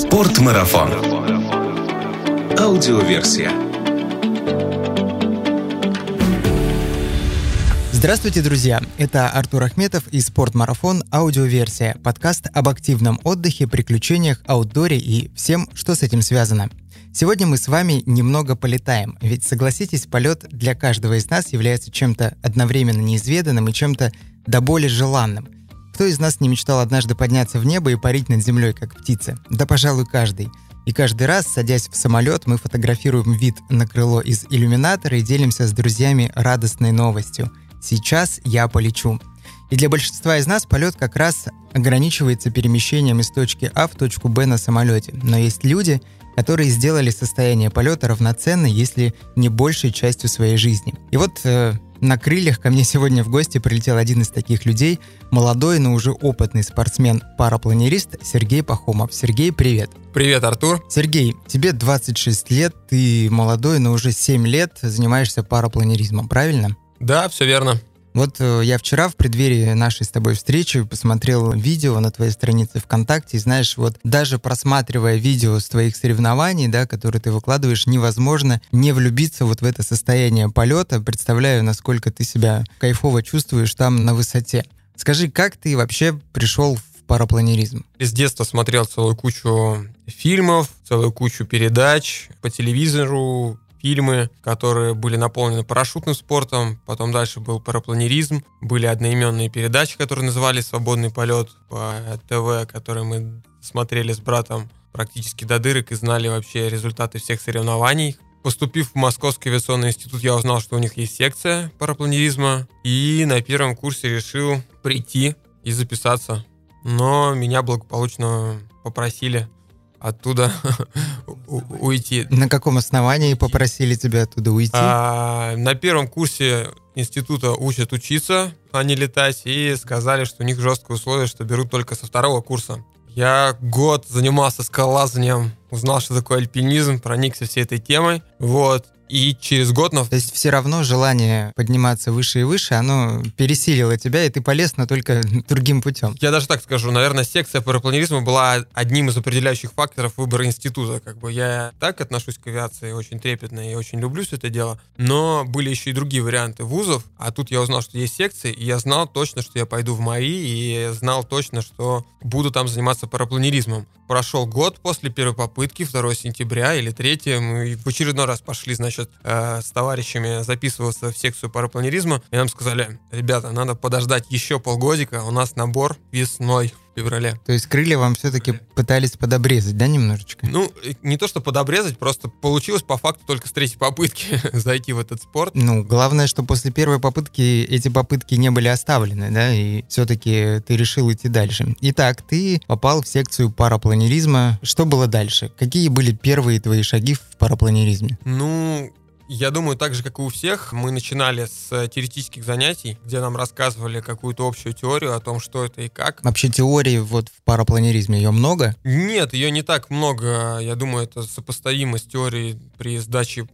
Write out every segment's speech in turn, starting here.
Спортмарафон. Аудиоверсия. Здравствуйте, друзья! Это Артур Ахметов и «Спортмарафон. Аудиоверсия» – подкаст об активном отдыхе, приключениях, аутдоре и всем, что с этим связано. Сегодня мы с вами немного полетаем, ведь, согласитесь, полет для каждого из нас является чем-то одновременно неизведанным и чем-то до боли желанным. Кто из нас не мечтал однажды подняться в небо и парить над землей, как птица? Да, пожалуй, каждый. И каждый раз, садясь в самолет, мы фотографируем вид на крыло из иллюминатора и делимся с друзьями радостной новостью. Сейчас я полечу. И для большинства из нас полет как раз ограничивается перемещением из точки А в точку Б на самолете. Но есть люди, которые сделали состояние полета равноценной, если не большей частью своей жизни. И вот э, на крыльях ко мне сегодня в гости прилетел один из таких людей, молодой, но уже опытный спортсмен-парапланерист Сергей Пахомов. Сергей, привет. Привет, Артур. Сергей, тебе 26 лет, ты молодой, но уже 7 лет занимаешься парапланеризмом, правильно? Да, все верно. Вот э, я вчера в преддверии нашей с тобой встречи посмотрел видео на твоей странице ВКонтакте, и знаешь, вот даже просматривая видео с твоих соревнований, да, которые ты выкладываешь, невозможно не влюбиться вот в это состояние полета. Представляю, насколько ты себя кайфово чувствуешь там на высоте. Скажи, как ты вообще пришел в парапланеризм? С детства смотрел целую кучу фильмов, целую кучу передач по телевизору, фильмы, которые были наполнены парашютным спортом, потом дальше был парапланеризм, были одноименные передачи, которые называли «Свободный полет» по ТВ, которые мы смотрели с братом практически до дырок и знали вообще результаты всех соревнований. Поступив в Московский авиационный институт, я узнал, что у них есть секция парапланеризма, и на первом курсе решил прийти и записаться. Но меня благополучно попросили оттуда уйти. На каком основании попросили тебя оттуда уйти? А, на первом курсе института учат учиться, а не летать, и сказали, что у них жесткое условие, что берут только со второго курса. Я год занимался скалолазанием, узнал, что такое альпинизм, проникся всей этой темой. Вот. И через год... То есть все равно желание подниматься выше и выше, оно пересилило тебя, и ты полез, но только другим путем. Я даже так скажу, наверное, секция парапланеризма была одним из определяющих факторов выбора института. Как бы я так отношусь к авиации очень трепетно и очень люблю все это дело, но были еще и другие варианты вузов, а тут я узнал, что есть секции, и я знал точно, что я пойду в МАИ, и знал точно, что буду там заниматься парапланеризмом. Прошел год после первой попытки, 2 сентября или 3, мы в очередной раз пошли, значит, э, с товарищами записываться в секцию парапланеризма, и нам сказали, ребята, надо подождать еще полгодика, у нас набор весной феврале. То есть крылья вам все-таки пытались подобрезать, да, немножечко? Ну, не то, что подобрезать, просто получилось по факту только с третьей попытки зайти в этот спорт. Ну, главное, что после первой попытки эти попытки не были оставлены, да, и все-таки ты решил идти дальше. Итак, ты попал в секцию парапланеризма. Что было дальше? Какие были первые твои шаги в парапланеризме? Ну, я думаю, так же, как и у всех, мы начинали с э, теоретических занятий, где нам рассказывали какую-то общую теорию о том, что это и как. Вообще теории вот в парапланеризме ее много? Нет, ее не так много. Я думаю, это сопоставимо с теорией при сдаче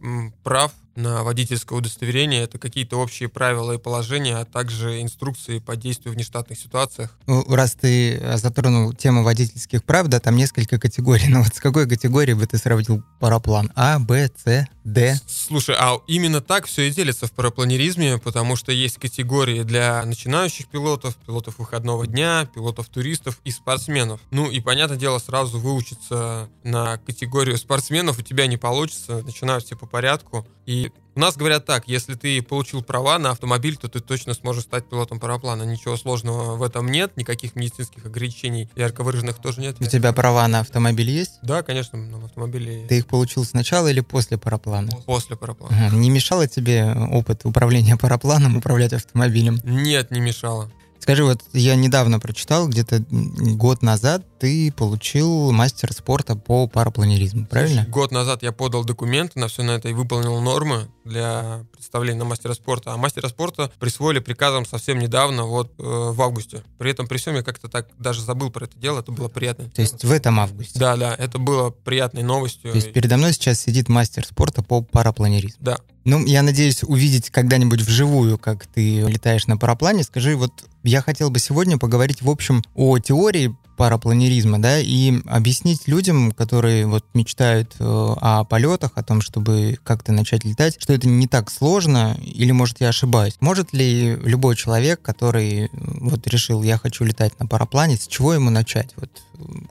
прав на водительское удостоверение. Это какие-то общие правила и положения, а также инструкции по действию в нештатных ситуациях. Ну, раз ты затронул тему водительских прав, да, там несколько категорий. Но вот с какой категории бы ты сравнил параплан? А, Б, С, Д? Слушай, а именно так все и делится в парапланеризме, потому что есть категории для начинающих пилотов, пилотов выходного дня, пилотов-туристов и спортсменов. Ну и, понятное дело, сразу выучиться на категорию спортсменов у тебя не получится, начинают все по порядку. И у нас говорят так, если ты получил права на автомобиль, то ты точно сможешь стать пилотом параплана. Ничего сложного в этом нет, никаких медицинских ограничений ярко выраженных тоже нет. У тебя права на автомобиль есть? Да, конечно, на автомобиле. Ты их получил сначала или после параплана? После параплана. Ага. Не мешало тебе опыт управления парапланом управлять автомобилем? Нет, не мешало. Скажи, вот я недавно прочитал, где-то год назад ты получил мастер спорта по парапланеризму, правильно? Год назад я подал документы на все на это и выполнил нормы для представления на мастера спорта. А мастера спорта присвоили приказом совсем недавно, вот э, в августе. При этом при всем я как-то так даже забыл про это дело, это было приятно. То есть в этом августе? Да, да, это было приятной новостью. То есть передо мной сейчас сидит мастер спорта по парапланеризму? Да. Ну, я надеюсь увидеть когда-нибудь вживую, как ты летаешь на параплане. Скажи, вот я хотел бы сегодня поговорить, в общем, о теории парапланеризма, да, и объяснить людям, которые вот мечтают э, о полетах, о том, чтобы как-то начать летать, что это не так сложно, или, может, я ошибаюсь. Может ли любой человек, который вот решил, я хочу летать на параплане, с чего ему начать? Вот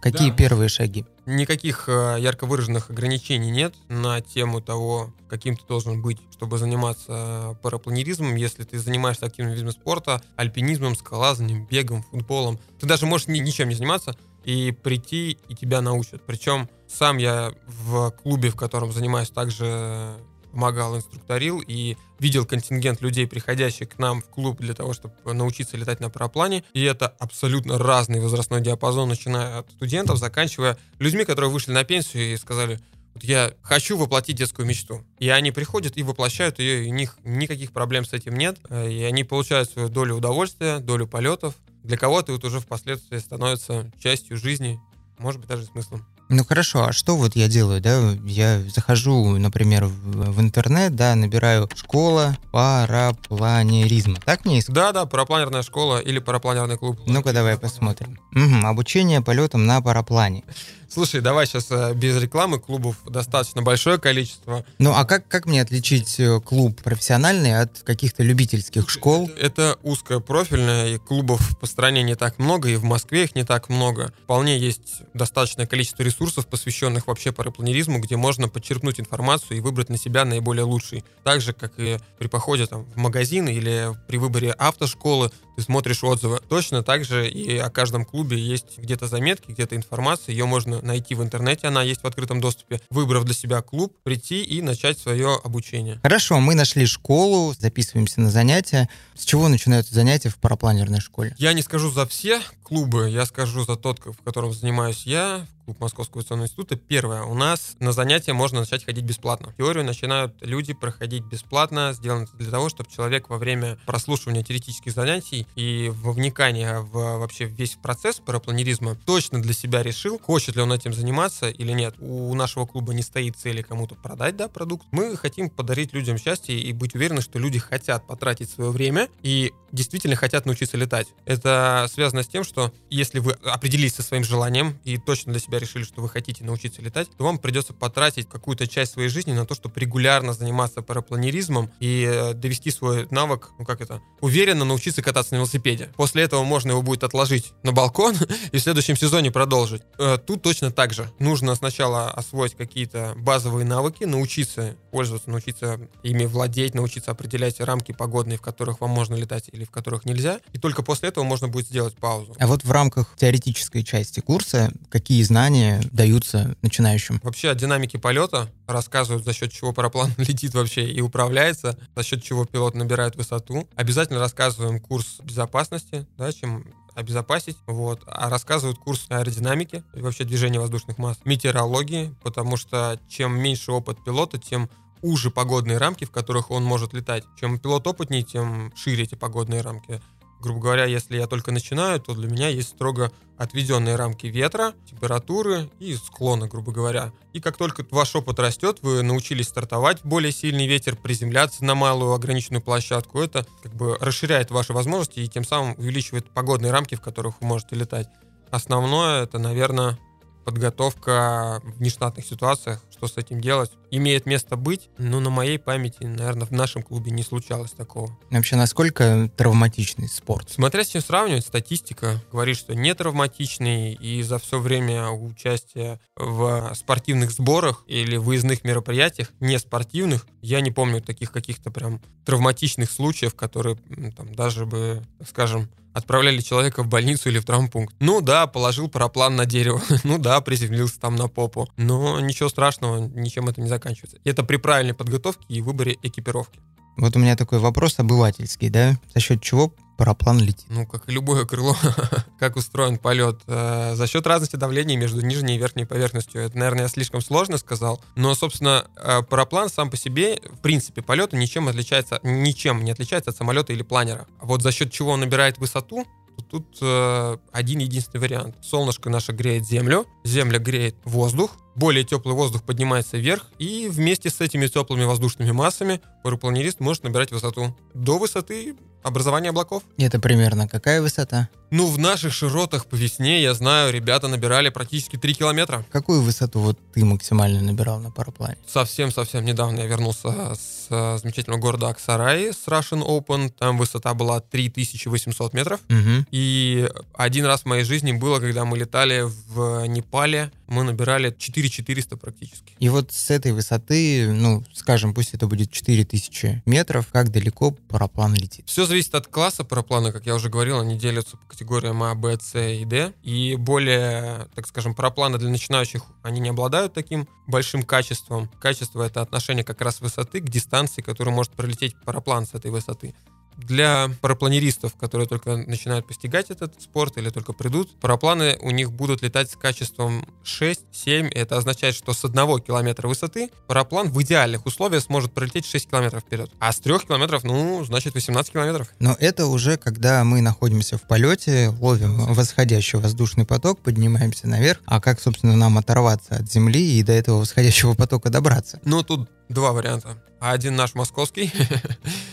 какие да. первые шаги? Никаких э, ярко выраженных ограничений нет на тему того, каким ты должен быть, чтобы заниматься парапланеризмом. Если ты занимаешься активным видом спорта, альпинизмом, скалазанием, бегом, футболом, ты даже можешь ни, ничем не заниматься и прийти, и тебя научат. Причем сам я в клубе, в котором занимаюсь, также помогал, инструкторил и видел контингент людей, приходящих к нам в клуб для того, чтобы научиться летать на параплане. И это абсолютно разный возрастной диапазон, начиная от студентов, заканчивая людьми, которые вышли на пенсию и сказали, вот я хочу воплотить детскую мечту. И они приходят и воплощают ее, и у них никаких проблем с этим нет. И они получают свою долю удовольствия, долю полетов. Для кого-то это уже впоследствии становится частью жизни, может быть, даже смыслом. Ну хорошо, а что вот я делаю, да? Я захожу, например, в, в интернет, да, набираю школа парапланеризма. Так мне искать? Да, да, парапланерная школа или парапланерный клуб. Ну-ка давай посмотрим. Угу, обучение полетам на параплане. Слушай, давай сейчас э, без рекламы клубов достаточно большое количество. Ну а как, как мне отличить э, клуб профессиональный от каких-то любительских школ? Это узкое профильное, и клубов по стране не так много, и в Москве их не так много. Вполне есть достаточное количество ресурсов, посвященных вообще парапланеризму, где можно подчеркнуть информацию и выбрать на себя наиболее лучший. Так же, как и при походе там, в магазин или при выборе автошколы, ты смотришь отзывы. Точно так же и о каждом клубе есть где-то заметки, где-то информация, ее можно найти в интернете, она есть в открытом доступе. Выбрав для себя клуб, прийти и начать свое обучение. Хорошо, мы нашли школу, записываемся на занятия. С чего начинаются занятия в парапланерной школе? Я не скажу за все клубы, я скажу за тот, в котором занимаюсь я, клуб Московского авиационного института. Первое. У нас на занятия можно начать ходить бесплатно. Теорию начинают люди проходить бесплатно. Сделано это для того, чтобы человек во время прослушивания теоретических занятий и во вникания в вообще весь процесс парапланеризма точно для себя решил, хочет ли он этим заниматься или нет. У нашего клуба не стоит цели кому-то продать да, продукт. Мы хотим подарить людям счастье и быть уверены, что люди хотят потратить свое время и действительно хотят научиться летать. Это связано с тем, что если вы определились со своим желанием и точно для себя решили, что вы хотите научиться летать, то вам придется потратить какую-то часть своей жизни на то, чтобы регулярно заниматься парапланеризмом и э, довести свой навык, ну как это, уверенно научиться кататься на велосипеде. После этого можно его будет отложить на балкон и в следующем сезоне продолжить. Э, тут точно так же. Нужно сначала освоить какие-то базовые навыки, научиться пользоваться, научиться ими владеть, научиться определять рамки погодные, в которых вам можно летать или в которых нельзя. И только после этого можно будет сделать паузу. А вот в рамках теоретической части курса какие знания даются начинающим? Вообще о динамике полета рассказывают, за счет чего параплан летит вообще и управляется, за счет чего пилот набирает высоту. Обязательно рассказываем курс безопасности, да, чем обезопасить, вот, а рассказывают курс аэродинамики и вообще движения воздушных масс, метеорологии, потому что чем меньше опыт пилота, тем уже погодные рамки, в которых он может летать. Чем пилот опытнее, тем шире эти погодные рамки грубо говоря, если я только начинаю, то для меня есть строго отведенные рамки ветра, температуры и склона, грубо говоря. И как только ваш опыт растет, вы научились стартовать в более сильный ветер, приземляться на малую ограниченную площадку, это как бы расширяет ваши возможности и тем самым увеличивает погодные рамки, в которых вы можете летать. Основное это, наверное, подготовка в нештатных ситуациях, что с этим делать, имеет место быть, но на моей памяти, наверное, в нашем клубе не случалось такого. Вообще, насколько травматичный спорт? Смотря с чем сравнивать, статистика говорит, что не травматичный, и за все время участия в спортивных сборах или выездных мероприятиях, не спортивных, я не помню таких каких-то прям травматичных случаев, которые там, даже бы, скажем, отправляли человека в больницу или в травмпункт. Ну да, положил параплан на дерево. ну да, приземлился там на попу. Но ничего страшного, ничем это не заканчивается. И это при правильной подготовке и выборе экипировки. Вот у меня такой вопрос обывательский, да? За счет чего параплан летит? Ну, как и любое крыло, как устроен полет. Э, за счет разности давления между нижней и верхней поверхностью. Это, наверное, я слишком сложно сказал. Но, собственно, э, параплан сам по себе, в принципе, полета ничем отличается, ничем не отличается от самолета или планера. А вот за счет чего он набирает высоту, тут э, один единственный вариант. Солнышко наше греет землю, земля греет воздух, более теплый воздух поднимается вверх, и вместе с этими теплыми воздушными массами парапланерист может набирать высоту до высоты образования облаков. Это примерно какая высота? Ну, в наших широтах по весне, я знаю, ребята набирали практически 3 километра. Какую высоту вот ты максимально набирал на параплане? Совсем-совсем недавно я вернулся с э, замечательного города Аксарай с Russian Open. Там высота была 3800 метров. Угу. И один раз в моей жизни было, когда мы летали в Непале, мы набирали 4400 практически. И вот с этой высоты, ну, скажем, пусть это будет 4000 метров, как далеко параплан летит? Все зависит от класса параплана, как я уже говорил, они делятся по категориям А, Б, С и Д. И более, так скажем, парапланы для начинающих, они не обладают таким большим качеством. Качество — это отношение как раз высоты к дистанции, которую может пролететь параплан с этой высоты. Для парапланеристов, которые только начинают постигать этот спорт или только придут, парапланы у них будут летать с качеством 6-7. Это означает, что с одного километра высоты параплан в идеальных условиях сможет пролететь 6 километров вперед. А с 3 километров, ну, значит 18 километров. Но это уже когда мы находимся в полете, ловим восходящий воздушный поток, поднимаемся наверх. А как, собственно, нам оторваться от Земли и до этого восходящего потока добраться? Ну, тут два варианта. Один наш московский.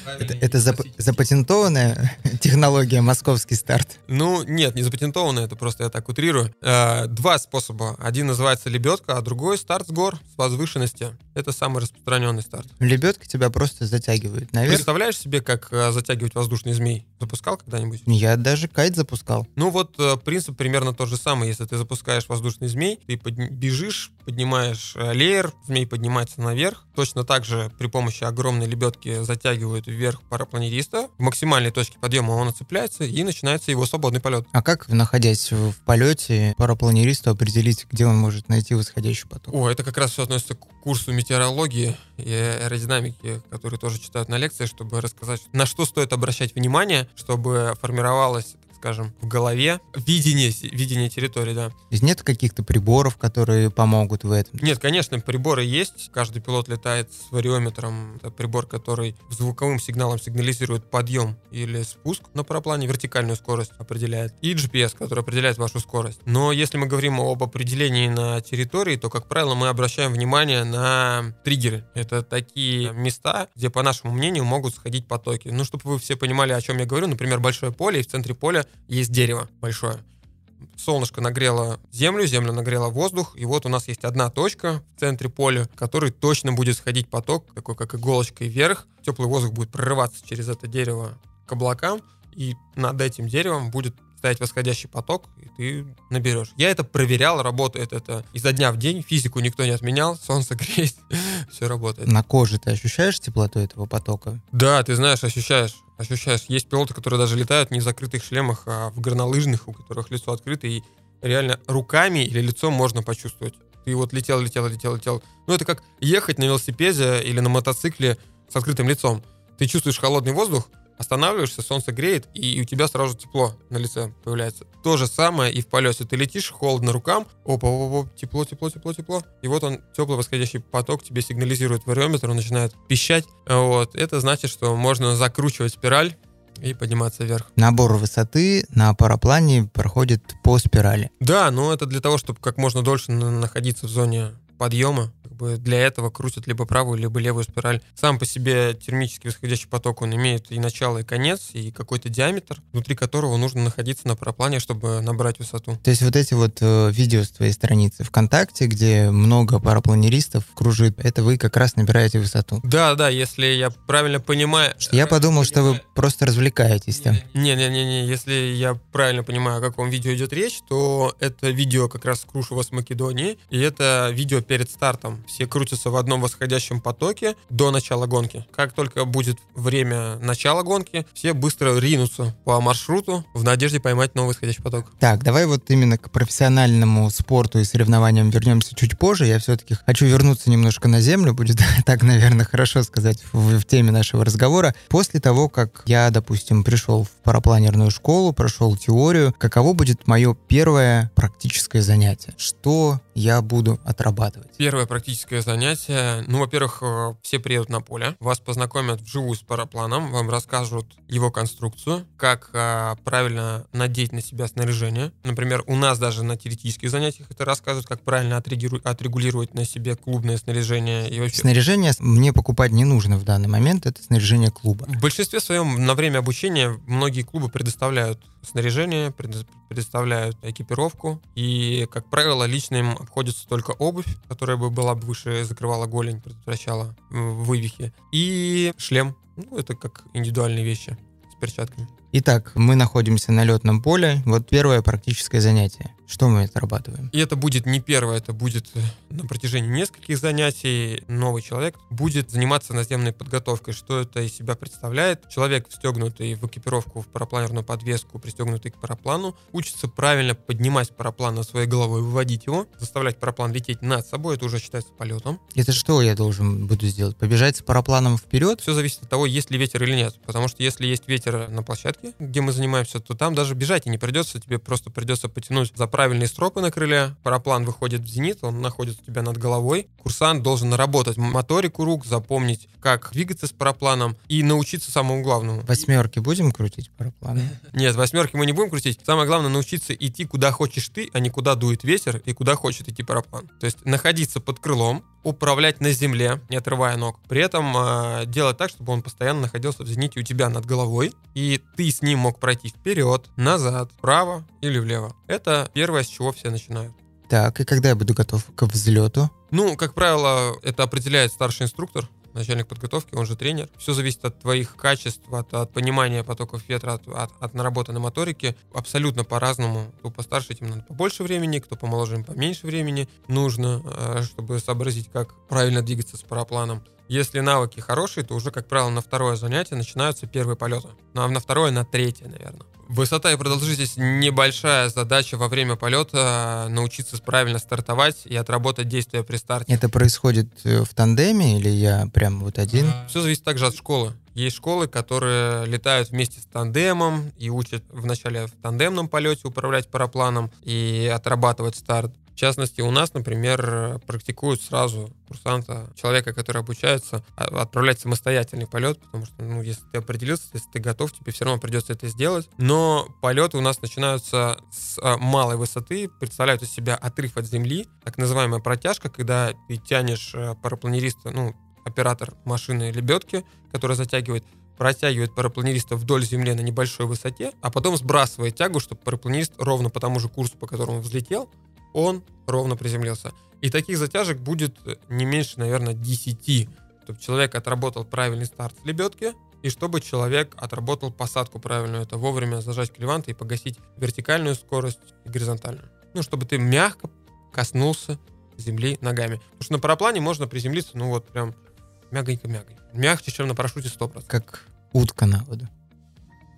Это, это зап- запатентованная технология московский старт. Ну, нет, не запатентованная, это просто я так утрирую. Э, Два способа. Один называется лебедка, а другой старт с гор, с возвышенности. Это самый распространенный старт. Лебедка тебя просто затягивает наверх. Представляешь себе, как э, затягивать воздушный змей? Запускал когда-нибудь? Я даже кайт запускал. Ну вот э, принцип примерно тот же самый. Если ты запускаешь воздушный змей, ты подни- бежишь, поднимаешь э, леер, змей поднимается наверх. Точно так же при помощи огромной лебедки затягивают вверх парапланериста. В максимальной точке подъема он оцепляется и начинается его свободный полет. А как, находясь в в полете, парапланеристу определить, где он может найти восходящий поток? О, это как раз все относится к курсу метеорологии и аэродинамики, который тоже читают на лекции, чтобы рассказать, на что стоит обращать внимание, чтобы формировалось скажем, в голове видение, видение территории, да. То есть нет каких-то приборов, которые помогут в этом? Нет, конечно, приборы есть. Каждый пилот летает с вариометром. Это прибор, который звуковым сигналом сигнализирует подъем или спуск на параплане, вертикальную скорость определяет. И GPS, который определяет вашу скорость. Но если мы говорим об определении на территории, то, как правило, мы обращаем внимание на триггеры. Это такие места, где, по нашему мнению, могут сходить потоки. Ну, чтобы вы все понимали, о чем я говорю, например, большое поле, и в центре поля есть дерево большое солнышко нагрело землю, земля нагрела воздух, и вот у нас есть одна точка в центре поля, в которой точно будет сходить поток, такой как иголочкой вверх. Теплый воздух будет прорываться через это дерево к облакам, и над этим деревом будет стоять восходящий поток, и ты наберешь. Я это проверял, работает это изо дня в день, физику никто не отменял, солнце греет, все работает. На коже ты ощущаешь теплоту этого потока? Да, ты знаешь, ощущаешь, ощущаешь. Есть пилоты, которые даже летают не в закрытых шлемах, а в горнолыжных, у которых лицо открыто, и реально руками или лицом можно почувствовать. Ты вот летел, летел, летел, летел. Ну, это как ехать на велосипеде или на мотоцикле с открытым лицом. Ты чувствуешь холодный воздух, останавливаешься, солнце греет, и у тебя сразу тепло на лице появляется. То же самое и в полете. Ты летишь, холодно рукам, опа, опа, опа, тепло, тепло, тепло, тепло. И вот он, теплый восходящий поток тебе сигнализирует вариометр, он начинает пищать. Вот. Это значит, что можно закручивать спираль и подниматься вверх. Набор высоты на параплане проходит по спирали. Да, но это для того, чтобы как можно дольше на- находиться в зоне подъема. Как бы для этого крутят либо правую, либо левую спираль. Сам по себе термический восходящий поток, он имеет и начало, и конец, и какой-то диаметр, внутри которого нужно находиться на параплане, чтобы набрать высоту. То есть вот эти вот э, видео с твоей страницы ВКонтакте, где много парапланеристов кружит, это вы как раз набираете высоту. Да, да, если я правильно понимаю... Я подумал, что вы просто развлекаетесь там. Не-не-не, если я правильно понимаю, о каком видео идет речь, то это видео как раз Крушева с Македонии, и это видео перед стартом. Все крутятся в одном восходящем потоке до начала гонки. Как только будет время начала гонки, все быстро ринутся по маршруту в надежде поймать новый восходящий поток. Так, давай вот именно к профессиональному спорту и соревнованиям вернемся чуть позже. Я все-таки хочу вернуться немножко на землю, будет так, наверное, хорошо сказать в, в теме нашего разговора. После того, как я, допустим, пришел в парапланерную школу, прошел теорию, каково будет мое первое практическое занятие? Что я буду отрабатывать? Первое практическое практическое занятие. Ну, во-первых, э, все приедут на поле, вас познакомят вживую с парапланом, вам расскажут его конструкцию, как а, правильно надеть на себя снаряжение. Например, у нас даже на теоретических занятиях это рассказывают, как правильно отрегулировать на себе клубное снаряжение. И вообще... Снаряжение мне покупать не нужно в данный момент, это снаряжение клуба. В большинстве своем на время обучения многие клубы предоставляют снаряжение, предоставляют экипировку, и, как правило, лично им обходится только обувь, которая бы была бы выше, закрывала голень, предотвращала вывихи, и шлем. Ну, это как индивидуальные вещи с перчатками. Итак, мы находимся на летном поле. Вот первое практическое занятие. Что мы отрабатываем? И это будет не первое, это будет э, на протяжении нескольких занятий. Новый человек будет заниматься наземной подготовкой. Что это из себя представляет? Человек, встегнутый в экипировку, в парапланерную подвеску, пристегнутый к параплану, учится правильно поднимать параплан над своей головой, выводить его, заставлять параплан лететь над собой. Это уже считается полетом. Это что я должен буду сделать? Побежать с парапланом вперед? Все зависит от того, есть ли ветер или нет. Потому что если есть ветер на площадке, где мы занимаемся, то там даже бежать и не придется. Тебе просто придется потянуть за правильные стропы на крыле, параплан выходит в зенит, он находится у тебя над головой. Курсант должен наработать моторику рук, запомнить, как двигаться с парапланом и научиться самому главному. Восьмерки будем крутить парапланы? Нет, восьмерки мы не будем крутить. Самое главное научиться идти куда хочешь ты, а не куда дует ветер и куда хочет идти параплан. То есть находиться под крылом, управлять на земле, не отрывая ног. При этом э, делать так, чтобы он постоянно находился в зените у тебя над головой, и ты с ним мог пройти вперед, назад, вправо или влево. Это первое, с чего все начинают. Так, и когда я буду готов к взлету? Ну, как правило, это определяет старший инструктор, начальник подготовки, он же тренер. Все зависит от твоих качеств, от, от понимания потоков ветра, от, от, от наработанной моторики. Абсолютно по-разному. Кто постарше, тем надо побольше времени, кто помоложе, им поменьше времени нужно, э, чтобы сообразить, как правильно двигаться с парапланом. Если навыки хорошие, то уже, как правило, на второе занятие начинаются первые полеты. Ну а на второе, на третье, наверное. Высота и продолжительность небольшая задача во время полета научиться правильно стартовать и отработать действия при старте. Это происходит э, в тандеме или я прям вот один? Все зависит также от школы. Есть школы, которые летают вместе с тандемом и учат вначале в тандемном полете управлять парапланом и отрабатывать старт. В частности, у нас, например, практикуют сразу курсанта, человека, который обучается, а, отправлять самостоятельный полет, потому что, ну, если ты определился, если ты готов, тебе все равно придется это сделать. Но полеты у нас начинаются с а, малой высоты, представляют из себя отрыв от земли, так называемая протяжка, когда ты тянешь а, парапланериста, ну, оператор машины лебедки, который затягивает протягивает парапланериста вдоль земли на небольшой высоте, а потом сбрасывает тягу, чтобы парапланист ровно по тому же курсу, по которому взлетел, он ровно приземлился. И таких затяжек будет не меньше, наверное, 10, чтобы человек отработал правильный старт с лебедки, и чтобы человек отработал посадку правильную, это вовремя зажать клеванты и погасить вертикальную скорость и горизонтальную. Ну, чтобы ты мягко коснулся земли ногами. Потому что на параплане можно приземлиться, ну вот прям мягонько-мягонько. Мягче, чем на парашюте 100%. Как утка на воду.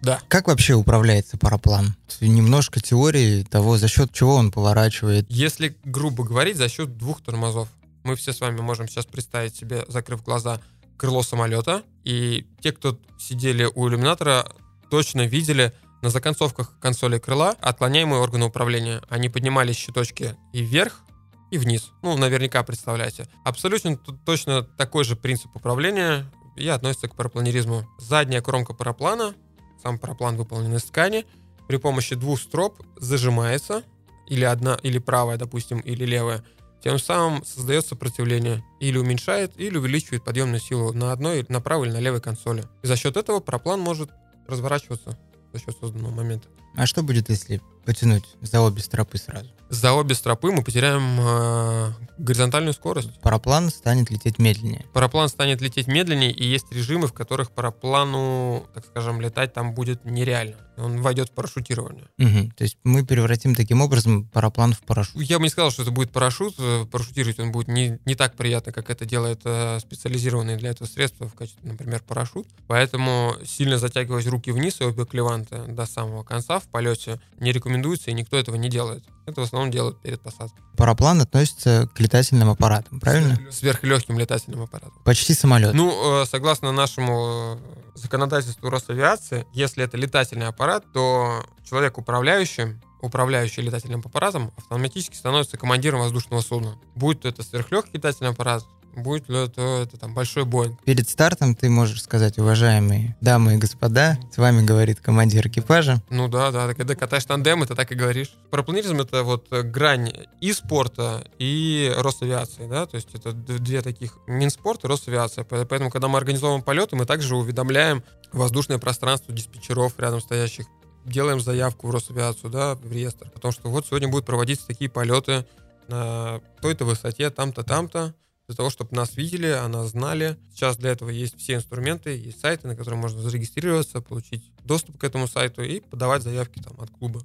Да. Как вообще управляется параплан? Немножко теории того, за счет чего он поворачивает. Если грубо говорить, за счет двух тормозов. Мы все с вами можем сейчас представить себе, закрыв глаза, крыло самолета. И те, кто сидели у иллюминатора, точно видели на законцовках консоли крыла отклоняемые органы управления. Они поднимались щиточки и вверх, и вниз. Ну, наверняка представляете. Абсолютно точно такой же принцип управления и относится к парапланеризму. Задняя кромка параплана сам параплан выполнен из ткани, при помощи двух строп зажимается, или одна, или правая, допустим, или левая, тем самым создает сопротивление, или уменьшает, или увеличивает подъемную силу на одной, на правой или на левой консоли. И за счет этого параплан может разворачиваться за счет созданного момента. А что будет, если потянуть за обе стропы сразу? За обе стропы мы потеряем э, горизонтальную скорость. Параплан станет лететь медленнее. Параплан станет лететь медленнее, и есть режимы, в которых параплану, так скажем, летать там будет нереально. Он войдет в парашютирование. Угу. То есть мы превратим таким образом параплан в парашют. Я бы не сказал, что это будет парашют. Э, парашютировать он будет не, не так приятно, как это делает э, специализированные для этого средства, в качестве, например, парашют. Поэтому сильно затягивать руки вниз и обе клеванты до самого конца в полете не рекомендуется, и никто этого не делает. Это в основном делают перед посадкой. Параплан относится к летательным аппаратам, правильно? Сверхлегким летательным аппаратам. Почти самолет. Ну, э, согласно нашему законодательству Росавиации, если это летательный аппарат, то человек управляющий управляющий летательным аппаратом, автоматически становится командиром воздушного судна. Будь это сверхлегкий летательный аппарат, будет ли это, это там большой Боинг. Перед стартом ты можешь сказать, уважаемые дамы и господа, с вами говорит командир экипажа. Ну да, да, когда катаешь тандем, ты так и говоришь. Парапланеризм — это вот грань и спорта, и Росавиации, да, то есть это две таких Минспорт и Росавиация. Поэтому, когда мы организовываем полеты, мы также уведомляем воздушное пространство диспетчеров рядом стоящих, делаем заявку в Росавиацию, да, в реестр, потому что вот сегодня будут проводиться такие полеты на той-то высоте, там-то, там-то, для того, чтобы нас видели, о нас знали. Сейчас для этого есть все инструменты, есть сайты, на которые можно зарегистрироваться, получить доступ к этому сайту и подавать заявки там от клуба.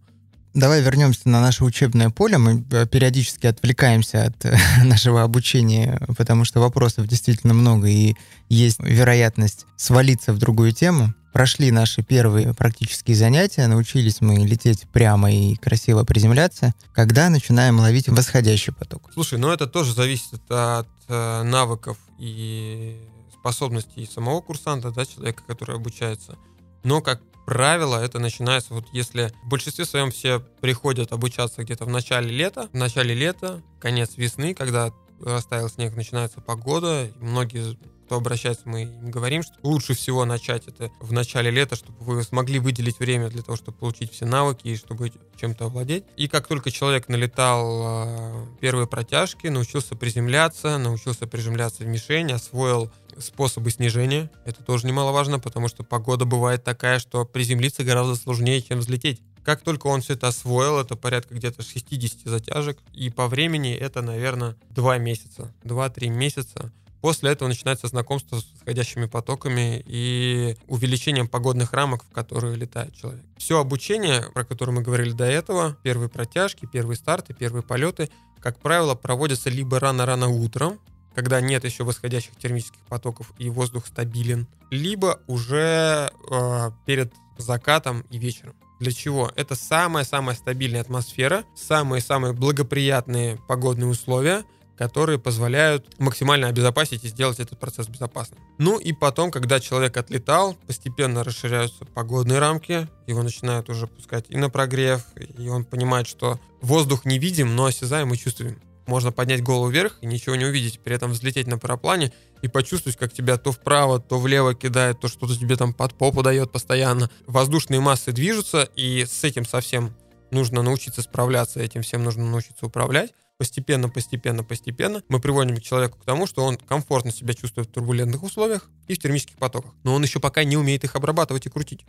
Давай вернемся на наше учебное поле. Мы э, периодически отвлекаемся от э, нашего обучения, потому что вопросов действительно много, и есть вероятность свалиться в другую тему. Прошли наши первые практические занятия, научились мы лететь прямо и красиво приземляться. Когда начинаем ловить восходящий поток? Слушай, ну это тоже зависит от э, навыков и способностей самого курсанта, да, человека, который обучается. Но, как правило, это начинается вот если в большинстве своем все приходят обучаться где-то в начале лета, в начале лета, конец весны, когда растаял снег, начинается погода, многие кто обращается, мы им говорим, что лучше всего начать это в начале лета, чтобы вы смогли выделить время для того, чтобы получить все навыки и чтобы чем-то овладеть. И как только человек налетал э, первые протяжки, научился приземляться, научился приземляться в мишень, освоил способы снижения. Это тоже немаловажно, потому что погода бывает такая, что приземлиться гораздо сложнее, чем взлететь. Как только он все это освоил, это порядка где-то 60 затяжек, и по времени это, наверное, 2 месяца, 2-3 месяца. После этого начинается знакомство с восходящими потоками и увеличением погодных рамок, в которые летает человек. Все обучение, про которое мы говорили до этого, первые протяжки, первые старты, первые полеты, как правило, проводятся либо рано-рано утром, когда нет еще восходящих термических потоков и воздух стабилен, либо уже э, перед закатом и вечером. Для чего? Это самая-самая стабильная атмосфера, самые-самые благоприятные погодные условия – которые позволяют максимально обезопасить и сделать этот процесс безопасным. Ну и потом, когда человек отлетал, постепенно расширяются погодные рамки, его начинают уже пускать и на прогрев, и он понимает, что воздух не видим, но осязаем и чувствуем. Можно поднять голову вверх и ничего не увидеть, при этом взлететь на параплане и почувствовать, как тебя то вправо, то влево кидает, то что-то тебе там под попу дает постоянно. Воздушные массы движутся, и с этим совсем нужно научиться справляться, этим всем нужно научиться управлять постепенно, постепенно, постепенно мы приводим человека к тому, что он комфортно себя чувствует в турбулентных условиях и в термических потоках. Но он еще пока не умеет их обрабатывать и крутить.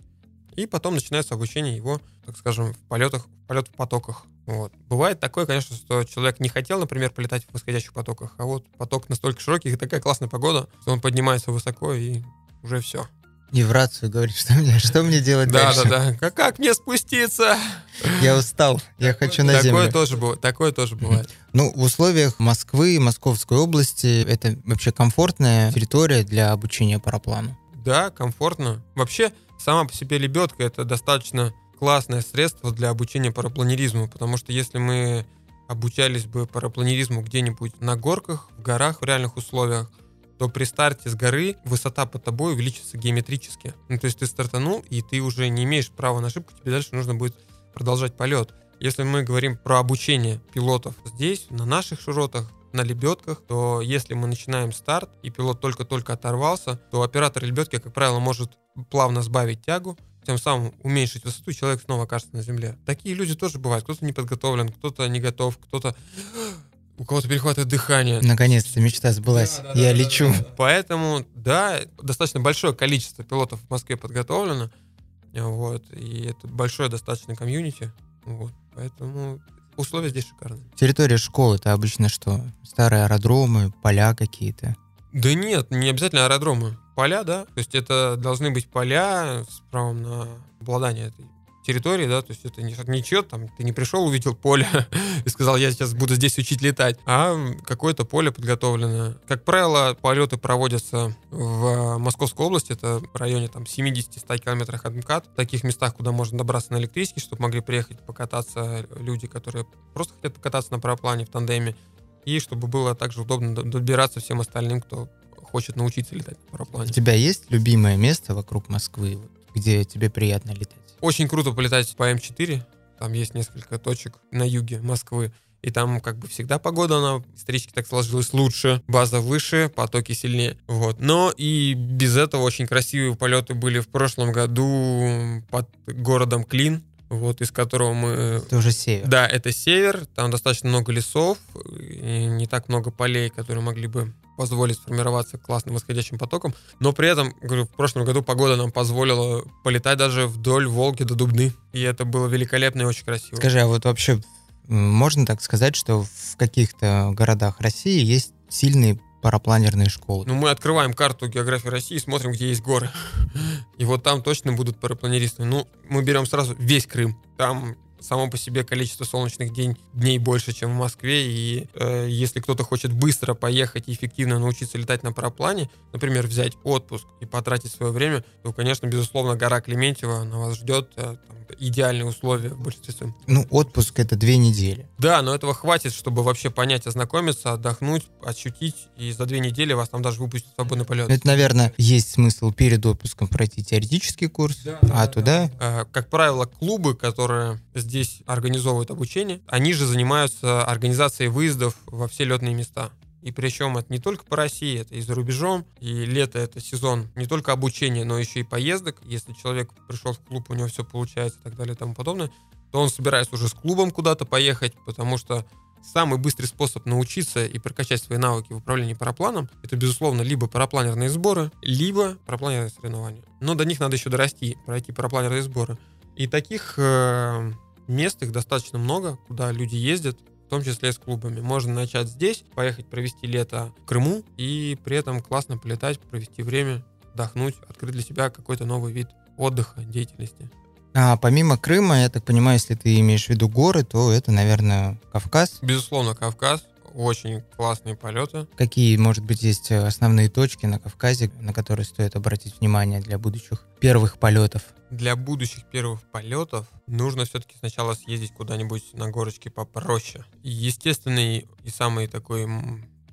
И потом начинается обучение его, так скажем, в полетах, в полет в потоках. Вот. Бывает такое, конечно, что человек не хотел, например, полетать в восходящих потоках, а вот поток настолько широкий и такая классная погода, что он поднимается высоко и уже все. И в рацию говорит, что мне, что мне делать да, дальше? Да, да, да. Как, мне спуститься? Я устал, я хочу на такое землю. Тоже, такое тоже бывает. Ну, в условиях Москвы, Московской области, это вообще комфортная территория для обучения параплану? Да, комфортно. Вообще, сама по себе лебедка — это достаточно классное средство для обучения парапланеризму, потому что если мы обучались бы парапланеризму где-нибудь на горках, в горах, в реальных условиях, то при старте с горы высота под тобой увеличится геометрически. Ну, то есть ты стартанул, и ты уже не имеешь права на ошибку, тебе дальше нужно будет продолжать полет. Если мы говорим про обучение пилотов здесь, на наших широтах, на лебедках, то если мы начинаем старт, и пилот только-только оторвался, то оператор лебедки, как правило, может плавно сбавить тягу, тем самым уменьшить высоту, и человек снова окажется на земле. Такие люди тоже бывают. Кто-то не подготовлен, кто-то не готов, кто-то у кого-то перехватывает дыхание. Наконец-то мечта сбылась. Да, да, Я да, лечу. Да, да. Поэтому, да, достаточно большое количество пилотов в Москве подготовлено. Вот, и это большое достаточно комьюнити. Вот, поэтому условия здесь шикарные. Территория школы это обычно что? Старые аэродромы, поля какие-то? Да нет, не обязательно аэродромы. Поля, да. То есть это должны быть поля с правом на обладание этой территории, да, то есть это не, ничего, там, ты не пришел, увидел поле и сказал, я сейчас буду здесь учить летать, а какое-то поле подготовленное. Как правило, полеты проводятся в Московской области, это в районе там 70-100 километрах от МКАД, в таких местах, куда можно добраться на электричке, чтобы могли приехать покататься люди, которые просто хотят покататься на параплане в тандеме, и чтобы было также удобно добираться всем остальным, кто хочет научиться летать на параплане. У тебя есть любимое место вокруг Москвы, где тебе приятно летать? Очень круто полетать по М4. Там есть несколько точек на юге Москвы. И там как бы всегда погода, она исторически так сложилась лучше, база выше, потоки сильнее. Вот. Но и без этого очень красивые полеты были в прошлом году под городом Клин, вот из которого мы... Это уже север. Да, это север, там достаточно много лесов, и не так много полей, которые могли бы позволить сформироваться классным восходящим потоком. Но при этом, говорю, в прошлом году погода нам позволила полетать даже вдоль Волги до Дубны. И это было великолепно и очень красиво. Скажи, а вот вообще можно так сказать, что в каких-то городах России есть сильные парапланерные школы. Ну, мы открываем карту географии России, смотрим, где есть горы. И вот там точно будут парапланеристы. Ну, мы берем сразу весь Крым. Там само по себе количество солнечных день, дней больше, чем в Москве, и э, если кто-то хочет быстро поехать и эффективно научиться летать на параплане, например, взять отпуск и потратить свое время, то, конечно, безусловно, гора Клементьева на вас ждет, э, там, идеальные условия в большинстве своем. Ну, отпуск это две недели. Да, но этого хватит, чтобы вообще понять, ознакомиться, отдохнуть, ощутить, и за две недели вас там даже выпустят в свободный полет. Это, наверное, есть смысл перед отпуском пройти теоретический курс, да, а да, туда... Да. Как правило, клубы, которые здесь организовывают обучение, они же занимаются организацией выездов во все летные места. И причем это не только по России, это и за рубежом. И лето это сезон не только обучения, но еще и поездок. Если человек пришел в клуб, у него все получается и так далее и тому подобное, то он собирается уже с клубом куда-то поехать, потому что самый быстрый способ научиться и прокачать свои навыки в управлении парапланом, это, безусловно, либо парапланерные сборы, либо парапланерные соревнования. Но до них надо еще дорасти, пройти парапланерные сборы. И таких э, мест их достаточно много, куда люди ездят, в том числе с клубами. Можно начать здесь, поехать провести лето в Крыму и при этом классно полетать, провести время, отдохнуть, открыть для себя какой-то новый вид отдыха, деятельности. А помимо Крыма, я так понимаю, если ты имеешь в виду горы, то это, наверное, Кавказ? Безусловно, Кавказ. Очень классные полеты. Какие, может быть, есть основные точки на Кавказе, на которые стоит обратить внимание для будущих первых полетов? Для будущих первых полетов нужно все-таки сначала съездить куда-нибудь на горочке попроще. Естественный и самый такой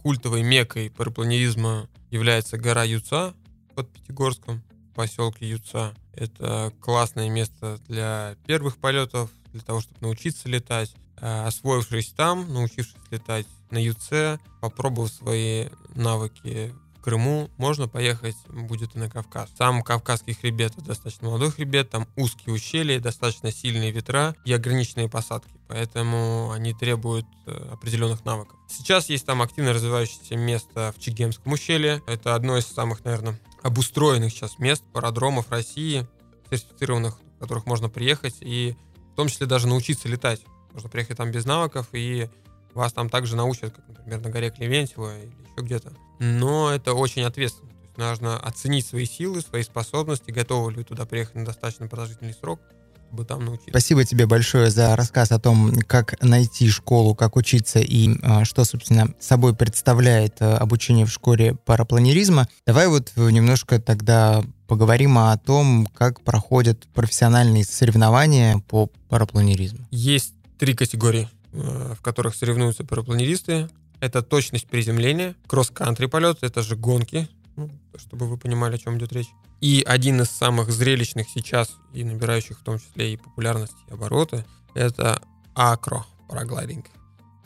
культовой мекой парапланеризма является гора Юца под Пятигорском, поселке Юца. Это классное место для первых полетов, для того, чтобы научиться летать. Э, освоившись там, научившись летать на ЮЦ, попробовав свои навыки Крыму, можно поехать будет и на Кавказ. Сам Кавказский хребет это достаточно молодой хребет, там узкие ущелья, достаточно сильные ветра и ограниченные посадки, поэтому они требуют э, определенных навыков. Сейчас есть там активно развивающееся место в Чегемском ущелье. Это одно из самых, наверное, обустроенных сейчас мест, парадромов России, сертифицированных, в которых можно приехать и в том числе даже научиться летать. Можно приехать там без навыков, и вас там также научат, как, например, на горе Клевентьево или еще где-то. Но это очень ответственно. То есть нужно оценить свои силы, свои способности, готовы ли туда приехать на достаточно продолжительный срок, чтобы там научиться. Спасибо тебе большое за рассказ о том, как найти школу, как учиться и а, что, собственно, собой представляет а, обучение в школе парапланеризма. Давай вот немножко тогда поговорим о том, как проходят профессиональные соревнования по парапланеризму. Есть три категории, э, в которых соревнуются парапланеристы. Это точность приземления, кросс-кантри полет, это же гонки, ну, чтобы вы понимали, о чем идет речь. И один из самых зрелищных сейчас и набирающих в том числе и популярность и обороты, это акро параглайдинг.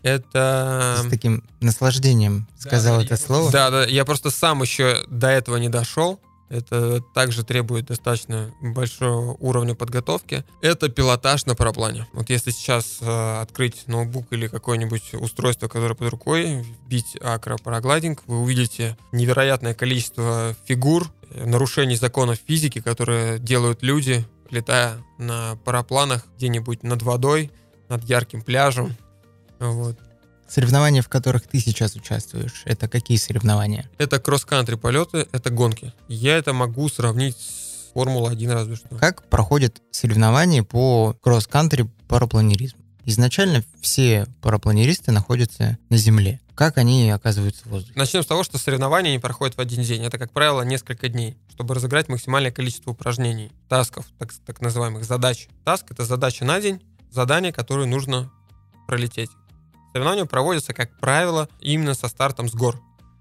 Это... С таким наслаждением сказал да, это я, слово. Да, да, я просто сам еще до этого не дошел. Это также требует достаточно большого уровня подготовки. Это пилотаж на параплане. Вот если сейчас э, открыть ноутбук или какое-нибудь устройство, которое под рукой, вбить акропарагладинг, вы увидите невероятное количество фигур, нарушений законов физики, которые делают люди, летая на парапланах где-нибудь над водой, над ярким пляжем. Вот. Соревнования, в которых ты сейчас участвуешь, это какие соревнования? Это кросс-кантри полеты, это гонки. Я это могу сравнить с Формула-1 разве что. Как проходят соревнования по кросс-кантри парапланеризму? Изначально все парапланеристы находятся на Земле. Как они оказываются в воздухе? Начнем с того, что соревнования не проходят в один день. Это, как правило, несколько дней, чтобы разыграть максимальное количество упражнений, тасков, так, так называемых задач. Таск — это задача на день, задание, которое нужно пролететь. Соревнования проводятся, как правило, именно со стартом с гор,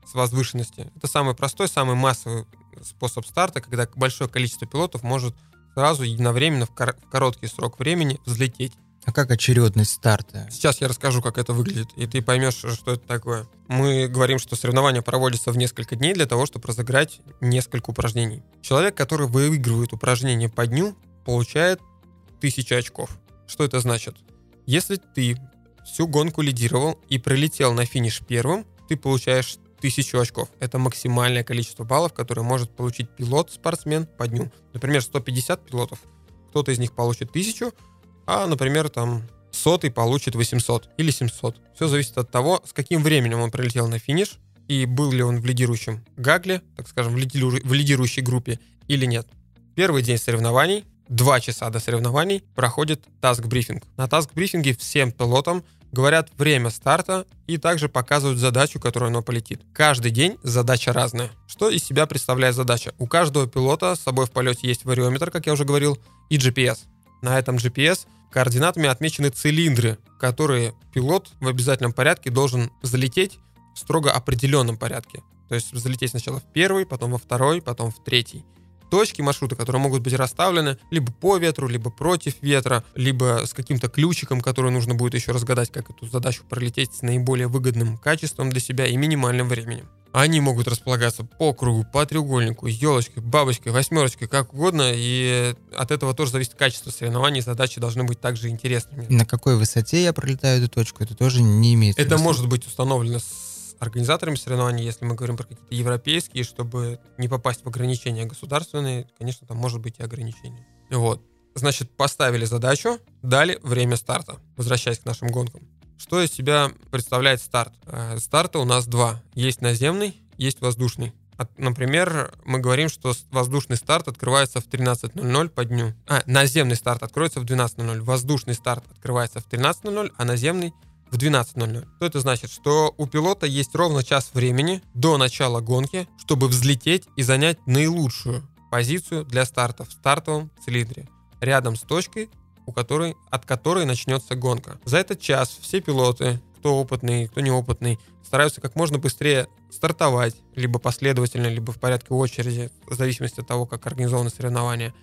с возвышенности. Это самый простой, самый массовый способ старта, когда большое количество пилотов может сразу единовременно в, кор- в короткий срок времени взлететь. А как очередность старта? Сейчас я расскажу, как это выглядит, и ты поймешь, что это такое. Мы говорим, что соревнования проводятся в несколько дней для того, чтобы разыграть несколько упражнений. Человек, который выигрывает упражнение по дню, получает тысячу очков. Что это значит? Если ты всю гонку лидировал и пролетел на финиш первым, ты получаешь тысячу очков. Это максимальное количество баллов, которое может получить пилот-спортсмен по дню. Например, 150 пилотов. Кто-то из них получит тысячу, а, например, там сотый получит 800 или 700. Все зависит от того, с каким временем он прилетел на финиш и был ли он в лидирующем гагле, так скажем, в лидирующей группе или нет. Первый день соревнований, два часа до соревнований, проходит таск-брифинг. На таск-брифинге всем пилотам говорят время старта и также показывают задачу, которую оно полетит. Каждый день задача разная. Что из себя представляет задача? У каждого пилота с собой в полете есть вариометр, как я уже говорил, и GPS. На этом GPS координатами отмечены цилиндры, которые пилот в обязательном порядке должен залететь в строго определенном порядке. То есть залететь сначала в первый, потом во второй, потом в третий. Точки маршрута, которые могут быть расставлены либо по ветру, либо против ветра, либо с каким-то ключиком, который нужно будет еще разгадать, как эту задачу пролететь с наиболее выгодным качеством для себя и минимальным временем. Они могут располагаться по кругу, по треугольнику, елочкой, бабочкой, восьмерочкой, как угодно, и от этого тоже зависит качество соревнований, задачи должны быть также интересными. На какой высоте я пролетаю эту точку, это тоже не имеет Это может быть установлено с организаторами соревнований, если мы говорим про какие-то европейские, чтобы не попасть в ограничения государственные, конечно, там может быть и ограничения. Вот. Значит, поставили задачу, дали время старта. Возвращаясь к нашим гонкам. Что из себя представляет старт? Э, старта у нас два. Есть наземный, есть воздушный. Например, мы говорим, что воздушный старт открывается в 13.00 по дню. А, наземный старт откроется в 12.00. Воздушный старт открывается в 13.00, а наземный в 12.00. Что это значит? Что у пилота есть ровно час времени до начала гонки, чтобы взлететь и занять наилучшую позицию для старта в стартовом цилиндре. Рядом с точкой, у которой, от которой начнется гонка. За этот час все пилоты, кто опытный, кто неопытный, стараются как можно быстрее стартовать, либо последовательно, либо в порядке очереди, в зависимости от того, как организованы соревнования,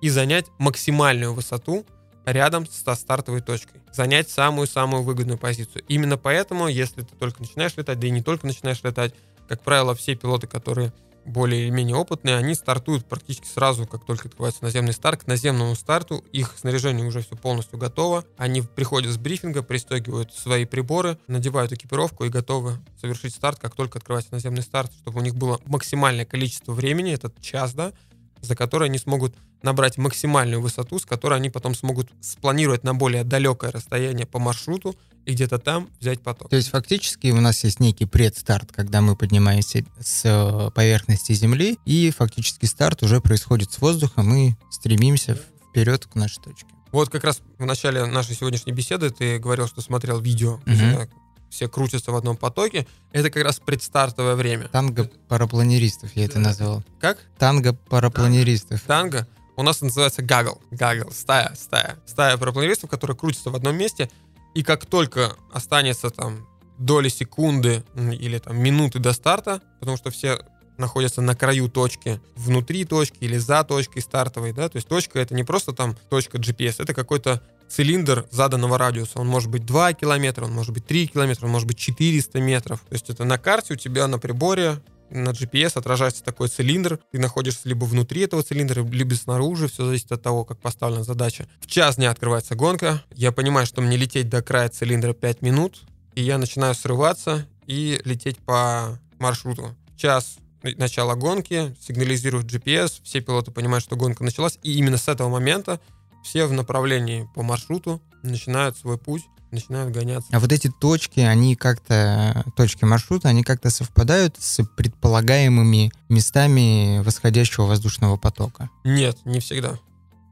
и занять максимальную высоту рядом со стартовой точкой. Занять самую-самую выгодную позицию. Именно поэтому, если ты только начинаешь летать, да и не только начинаешь летать, как правило, все пилоты, которые более или менее опытные, они стартуют практически сразу, как только открывается наземный старт. К наземному старту их снаряжение уже все полностью готово. Они приходят с брифинга, пристегивают свои приборы, надевают экипировку и готовы совершить старт, как только открывается наземный старт, чтобы у них было максимальное количество времени, этот час, да, за который они смогут набрать максимальную высоту, с которой они потом смогут спланировать на более далекое расстояние по маршруту и где-то там взять поток. То есть фактически у нас есть некий предстарт, когда мы поднимаемся с э, поверхности Земли, и фактически старт уже происходит с воздухом, и стремимся вперед к нашей точке. Вот как раз в начале нашей сегодняшней беседы ты говорил, что смотрел видео, угу. Все крутятся в одном потоке. Это как раз предстартовое время. Танго парапланеристов я это назвал. Как? Танго парапланеристов. Танго? У нас называется гагл. Гагл, стая, стая. Стая парапланеристов, которые крутятся в одном месте, и как только останется там доли секунды или там минуты до старта, потому что все находятся на краю точки, внутри точки или за точкой стартовой, да, то есть точка это не просто там точка GPS, это какой-то цилиндр заданного радиуса. Он может быть 2 километра, он может быть 3 километра, он может быть 400 метров. То есть это на карте у тебя на приборе на GPS отражается такой цилиндр, ты находишься либо внутри этого цилиндра, либо снаружи, все зависит от того, как поставлена задача. В час дня открывается гонка, я понимаю, что мне лететь до края цилиндра 5 минут, и я начинаю срываться и лететь по маршруту. Час начала гонки, сигнализирует GPS, все пилоты понимают, что гонка началась, и именно с этого момента все в направлении по маршруту начинают свой путь начинают гоняться. А вот эти точки, они как-то, точки маршрута, они как-то совпадают с предполагаемыми местами восходящего воздушного потока? Нет, не всегда.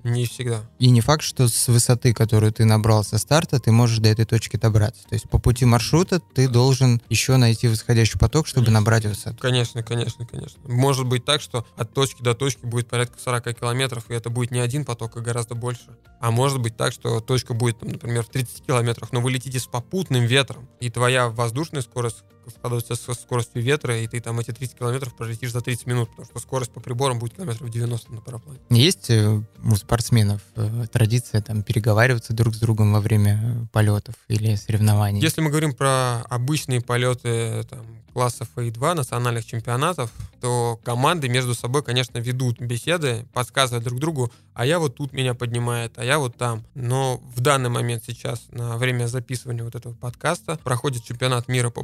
Не всегда. И не факт, что с высоты, которую ты набрал со старта, ты можешь до этой точки добраться. То есть по пути маршрута ты должен еще найти восходящий поток, чтобы конечно. набрать высоту. Конечно, конечно, конечно. Может быть так, что от точки до точки будет порядка 40 километров, и это будет не один поток, а гораздо больше. А может быть так, что точка будет, например, в 30 километрах, но вы летите с попутным ветром, и твоя воздушная скорость складывается со скоростью ветра, и ты там эти 30 километров пролетишь за 30 минут, потому что скорость по приборам будет километров 90 на параплане. Есть э, у спортсменов э, традиция там переговариваться друг с другом во время полетов или соревнований? Если мы говорим про обычные полеты там, классов А2, национальных чемпионатов, то команды между собой, конечно, ведут беседы, подсказывают друг другу, а я вот тут меня поднимает, а я вот там. Но в данный момент сейчас, на время записывания вот этого подкаста, проходит чемпионат мира по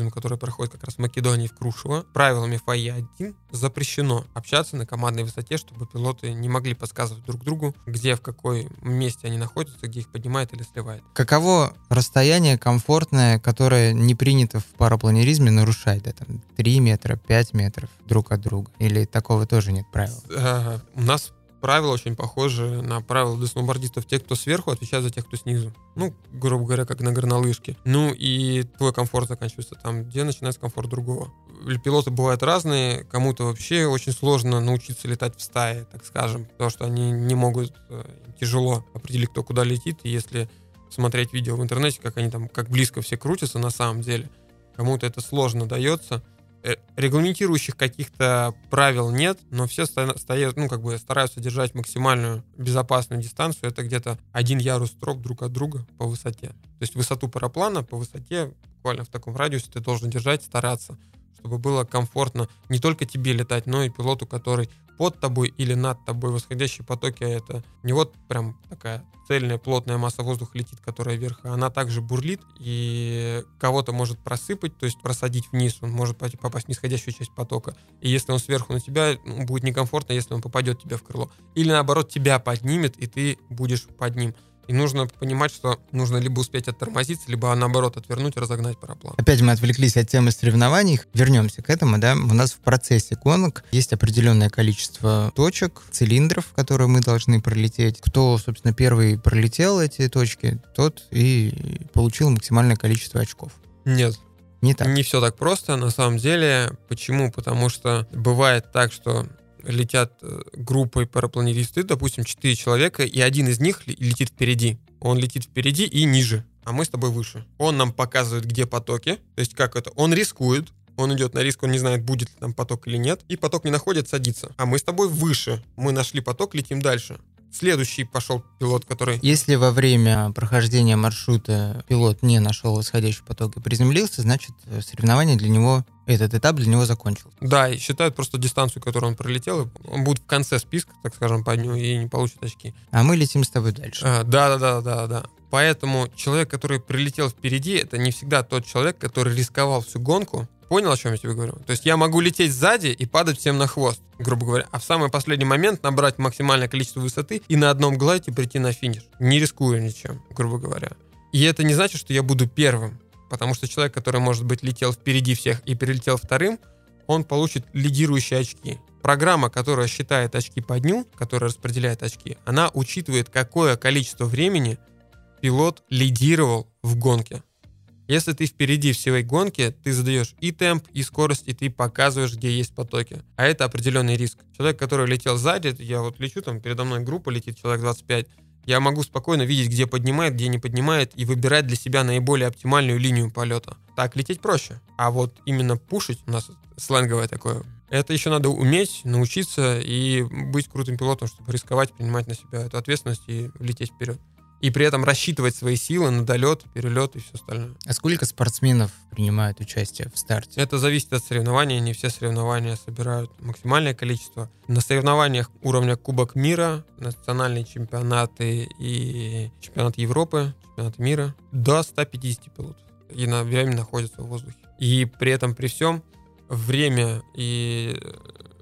парапланеризму, который проходит как раз в Македонии, в Крушево. Правилами ФАИ-1 запрещено общаться на командной высоте, чтобы пилоты не могли подсказывать друг другу, где, в какой месте они находятся, где их поднимает или сливает. Каково расстояние комфортное, которое не принято в парапланеризме нарушать? Да, там 3 метра, 5 метров друг от друга? Или такого тоже нет правил? Э, у нас правила очень похожи на правила для сноубордистов. Те, кто сверху, отвечают за тех, кто снизу. Ну, грубо говоря, как на горнолыжке. Ну и твой комфорт заканчивается там, где начинается комфорт другого. Пилоты бывают разные. Кому-то вообще очень сложно научиться летать в стае, так скажем, потому что они не могут, э, тяжело определить, кто куда летит. И если смотреть видео в интернете, как они там, как близко все крутятся на самом деле, кому-то это сложно дается. Э, регламентирующих каких-то правил нет, но все стоят, ну, как бы стараются держать максимальную безопасную дистанцию. Это где-то один ярус строп друг от друга по высоте. То есть высоту параплана по высоте буквально в таком радиусе ты должен держать, стараться, чтобы было комфортно не только тебе летать, но и пилоту, который под тобой или над тобой восходящие потоки, это не вот прям такая цельная плотная масса воздуха летит, которая вверх, а она также бурлит, и кого-то может просыпать, то есть просадить вниз, он может попасть в нисходящую часть потока. И если он сверху на тебя, ну, будет некомфортно, если он попадет тебе в крыло. Или наоборот, тебя поднимет, и ты будешь под ним. И нужно понимать, что нужно либо успеть оттормозиться, либо наоборот отвернуть и разогнать параплан. Опять мы отвлеклись от темы соревнований. Вернемся к этому, да. У нас в процессе гонок есть определенное количество точек, цилиндров, которые мы должны пролететь. Кто, собственно, первый пролетел эти точки, тот и получил максимальное количество очков. Нет, не так. Не все так просто, на самом деле. Почему? Потому что бывает так, что летят э, группой парапланеристы, допустим, 4 человека, и один из них летит впереди. Он летит впереди и ниже, а мы с тобой выше. Он нам показывает, где потоки, то есть как это, он рискует, он идет на риск, он не знает, будет ли там поток или нет, и поток не находит, садится. А мы с тобой выше, мы нашли поток, летим дальше. Следующий пошел пилот, который... Если во время прохождения маршрута пилот не нашел восходящий поток и приземлился, значит, э, соревнование для него, этот этап для него закончился. Да, и считают просто дистанцию, которую он пролетел, он будет в конце списка, так скажем, по дню, и не получит очки. А мы летим с тобой дальше. А, да, да, да, да, да. Поэтому человек, который прилетел впереди, это не всегда тот человек, который рисковал всю гонку, Понял, о чем я тебе говорю? То есть я могу лететь сзади и падать всем на хвост, грубо говоря, а в самый последний момент набрать максимальное количество высоты и на одном глайде прийти на финиш, не рискуя ничем, грубо говоря. И это не значит, что я буду первым, потому что человек, который, может быть, летел впереди всех и перелетел вторым, он получит лидирующие очки. Программа, которая считает очки по дню, которая распределяет очки, она учитывает, какое количество времени пилот лидировал в гонке. Если ты впереди всей гонки, ты задаешь и темп, и скорость, и ты показываешь, где есть потоки. А это определенный риск. Человек, который летел сзади, я вот лечу, там передо мной группа летит, человек 25, я могу спокойно видеть, где поднимает, где не поднимает, и выбирать для себя наиболее оптимальную линию полета. Так лететь проще. А вот именно пушить, у нас сленговое такое, это еще надо уметь, научиться и быть крутым пилотом, чтобы рисковать, принимать на себя эту ответственность и лететь вперед и при этом рассчитывать свои силы на долет, перелет и все остальное. А сколько спортсменов принимают участие в старте? Это зависит от соревнований. Не все соревнования собирают максимальное количество. На соревнованиях уровня Кубок мира, национальные чемпионаты и чемпионат Европы, чемпионат мира до 150 пилотов. И на время находятся в воздухе. И при этом, при всем, время и